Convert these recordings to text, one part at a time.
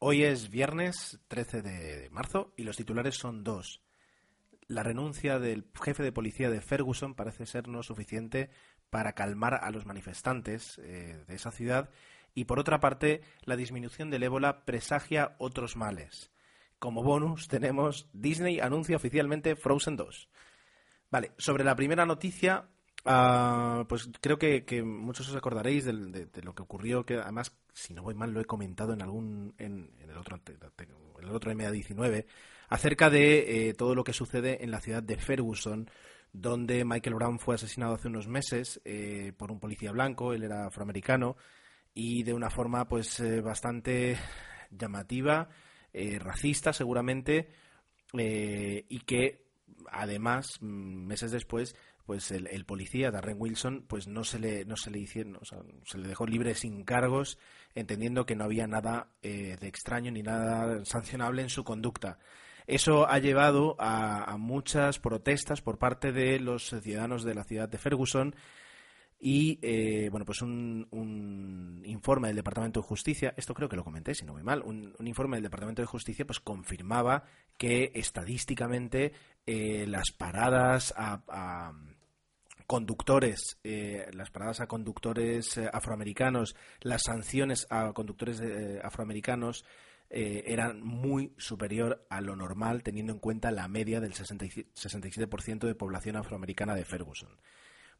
Hoy es viernes 13 de marzo y los titulares son dos. La renuncia del jefe de policía de Ferguson parece ser no suficiente para calmar a los manifestantes eh, de esa ciudad y por otra parte la disminución del ébola presagia otros males. Como bonus tenemos Disney anuncia oficialmente Frozen 2. Vale, sobre la primera noticia, ah, pues creo que, muchos os acordaréis de, lo que ocurrió, que además, si no voy mal, lo he comentado en algún en, el otro en el otro MA19, acerca de eh, todo lo que sucede en la ciudad de Ferguson, donde Michael Brown fue asesinado hace unos meses eh, por un policía blanco, él era afroamericano, y de una forma pues eh, bastante llamativa, racista seguramente, y que además, mm, meses después, pues el, policía Darren Wilson pues no se le no se le hicieron se le dejó libre sin cargos entendiendo que no había nada eh, de extraño ni nada sancionable en su conducta. Eso ha llevado a, muchas protestas por parte de los ciudadanos de la ciudad de Ferguson y eh, bueno pues un, informe del Departamento de Justicia esto creo que lo comenté si no voy mal un, informe del Departamento de Justicia pues confirmaba que estadísticamente eh, las paradas a, conductores eh, las paradas a conductores afroamericanos las sanciones a conductores afroamericanos eran muy superior a lo normal teniendo en cuenta la media del 67% de población afroamericana de Ferguson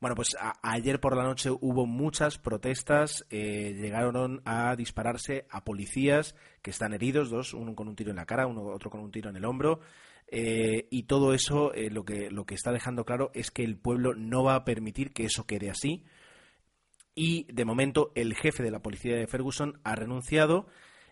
bueno, pues ayer por la noche hubo muchas protestas, eh, llegaron a dispararse a policías que están heridos, dos, uno con un tiro en la cara, uno otro con un tiro en el hombro. Eh, y todo eso eh, lo, que, lo que está dejando claro es que el pueblo no va a permitir que eso quede así. Y de momento el jefe de la policía de Ferguson ha renunciado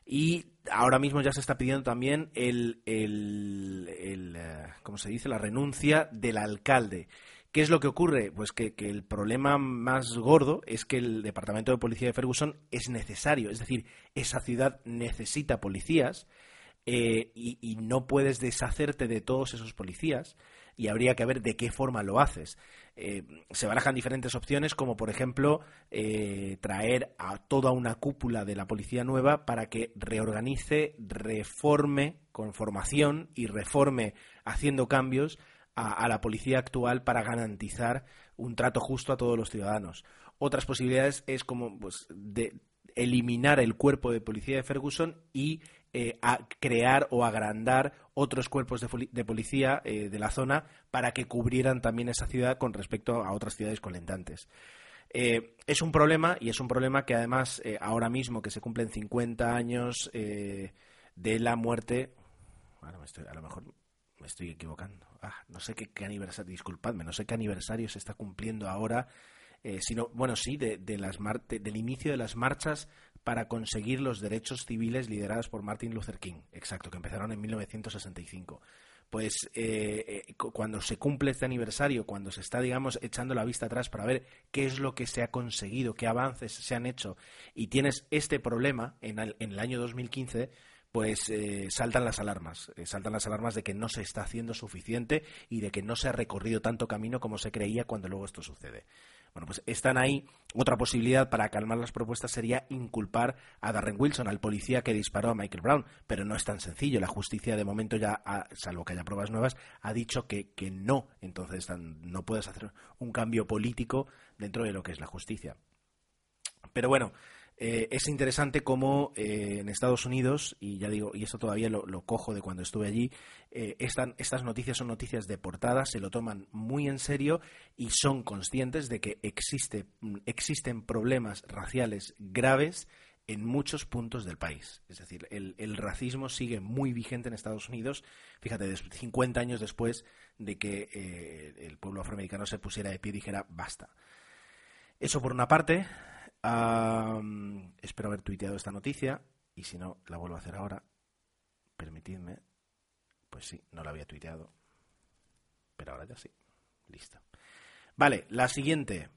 y ahora mismo ya se está pidiendo también el, el, el ¿cómo se dice? la renuncia del alcalde. ¿Qué es lo que ocurre? Pues que, el problema más gordo es que el Departamento de Policía de Ferguson es necesario, es decir, esa ciudad necesita policías eh, y, no puedes deshacerte de todos esos policías y habría que ver de qué forma lo haces. Eh, se barajan diferentes opciones, como por ejemplo eh, traer a toda una cúpula de la policía nueva para que reorganice, reforme con formación y reforme haciendo cambios a, la policía actual para garantizar un trato justo a todos los ciudadanos. Otras posibilidades es como pues, de eliminar el cuerpo de policía de Ferguson y eh, a crear o agrandar otros cuerpos de, policía eh, de la zona para que cubrieran también esa ciudad con respecto a otras ciudades colindantes. Eh, es un problema y es un problema que además ahora mismo que se cumplen 50 años de la muerte, a lo mejor me estoy equivocando. Ah, no sé qué, aniversario, disculpadme, no sé qué aniversario se está cumpliendo ahora, eh, sino, bueno, sí, de, las del inicio de las marchas para conseguir los derechos civiles lideradas por Martin Luther King, exacto, que empezaron en 1965 pues eh, eh, cuando se cumple este aniversario, cuando se está, digamos, echando la vista atrás para ver qué es lo que se ha conseguido, qué avances se han hecho, y tienes este problema en el, año 2015, pues saltan las alarmas, saltan las alarmas de que no se está haciendo suficiente y de que no se ha recorrido tanto camino como se creía cuando luego esto sucede. Bueno, pues están ahí. Otra posibilidad para calmar las propuestas sería inculpar a Darren Wilson, al policía que disparó a Michael Brown, pero no es tan sencillo. La justicia de momento ya, salvo que haya pruebas nuevas, ha dicho que, que no. Entonces no puedes hacer un cambio político dentro de lo que es la justicia. Pero bueno, eh, es interesante cómo eh, en Estados Unidos, y ya digo, y esto todavía lo, cojo de cuando estuve allí, eh, estas noticias son noticias de portada, se lo toman muy en serio y son conscientes de que existe, existen problemas raciales graves en muchos puntos del país. Es decir, el, racismo sigue muy vigente en Estados Unidos, fíjate, 50 años después de que el pueblo afroamericano se pusiera de pie y dijera basta. Eso por una parte espero haber tuiteado esta noticia y si no, la vuelvo a hacer ahora. Permitidme. Pues sí, no la había tuiteado. Pero ahora ya sí. Listo. Vale, la siguiente.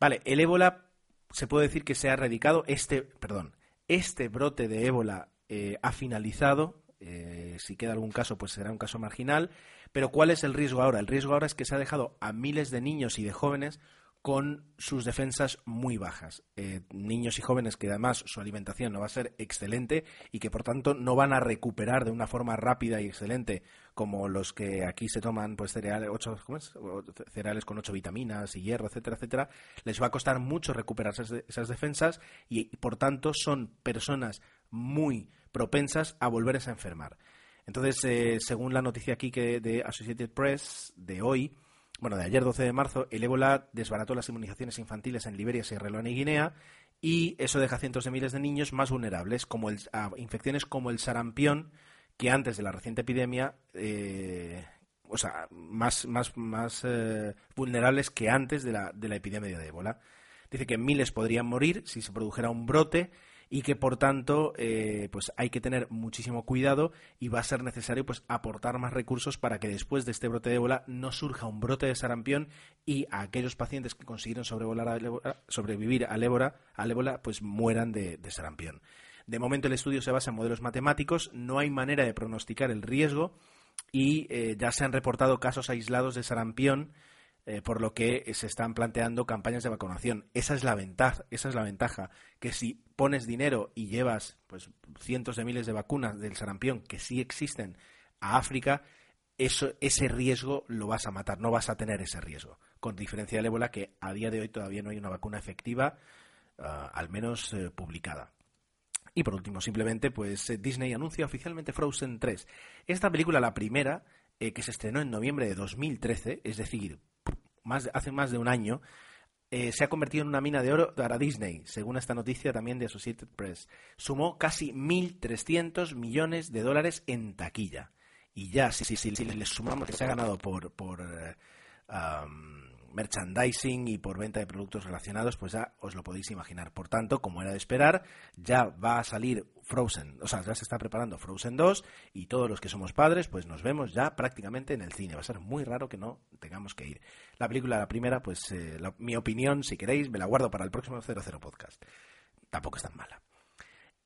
Vale, el ébola se puede decir que se ha erradicado. Este, perdón, este brote de ébola eh, ha finalizado. Eh, si queda algún caso, pues será un caso marginal. Pero ¿cuál es el riesgo ahora? El riesgo ahora es que se ha dejado a miles de niños y de jóvenes con sus defensas muy bajas. Eh, niños y jóvenes que además su alimentación no va a ser excelente y que por tanto no van a recuperar de una forma rápida y excelente como los que aquí se toman pues cereales, ocho, cereales con ocho vitaminas y hierro, etcétera, etcétera, les va a costar mucho recuperar esas, defensas y, por tanto son personas muy propensas a volverse a enfermar. Entonces, eh, según la noticia aquí que de Associated Press de hoy, bueno, de ayer 12 de marzo, el ébola desbarató las inmunizaciones infantiles en Liberia, Sierra Leona y Guinea y eso deja cientos de miles de niños más vulnerables como a infecciones como el sarampión que antes de la reciente epidemia, eh, o sea, más, más, más eh, vulnerables que antes de la, de la epidemia de ébola. Dice que miles podrían morir si se produjera un brote y que por tanto eh, pues hay que tener muchísimo cuidado y va a ser necesario pues aportar más recursos para que después de este brote de ébola no surja un brote de sarampión y a aquellos pacientes que consiguieron sobrevivir al ébola, al ébola pues mueran de, sarampión. De momento el estudio se basa en modelos matemáticos, no hay manera de pronosticar el riesgo y eh, ya se han reportado casos aislados de sarampión eh, por lo que se están planteando campañas de vacunación. Esa es la ventaja, esa es la ventaja, que si pones dinero y llevas pues cientos de miles de vacunas del sarampión que sí existen a África, eso, ese riesgo lo vas a matar, no vas a tener ese riesgo. Con diferencia del ébola, que a día de hoy todavía no hay una vacuna efectiva, ah, al menos eh, publicada. Y por último, simplemente, pues eh, Disney anuncia oficialmente Frozen 3. Esta película, la primera, que se estrenó en noviembre de 2013, es decir, hace más de un año, eh, se ha convertido en una mina de oro para Disney, según esta noticia también de Associated Press. Sumó casi 1.300 millones de dólares en taquilla. Y ya, si, si, si, les sumamos que se ha ganado por, por eh, merchandising y por venta de productos relacionados, pues ya os lo podéis imaginar. Por tanto, como era de esperar, ya va a salir Frozen, o sea, ya se está preparando Frozen 2 y todos los que somos padres, pues nos vemos ya prácticamente en el cine. Va a ser muy raro que no tengamos que ir. La película, la primera, pues eh, mi opinión, si queréis, me la guardo para el próximo 00 Podcast. Tampoco es tan mala.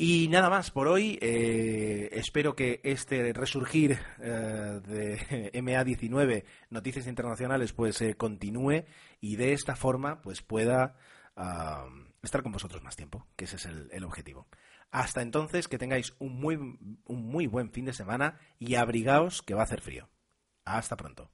Y nada más por hoy. Eh, espero que este resurgir eh, de MA19, Noticias Internacionales, pues eh, continúe y de esta forma pues pueda estar con vosotros más tiempo, que ese es el, objetivo. Hasta entonces, que tengáis un muy, un muy buen fin de semana y abrigaos que va a hacer frío. Hasta pronto.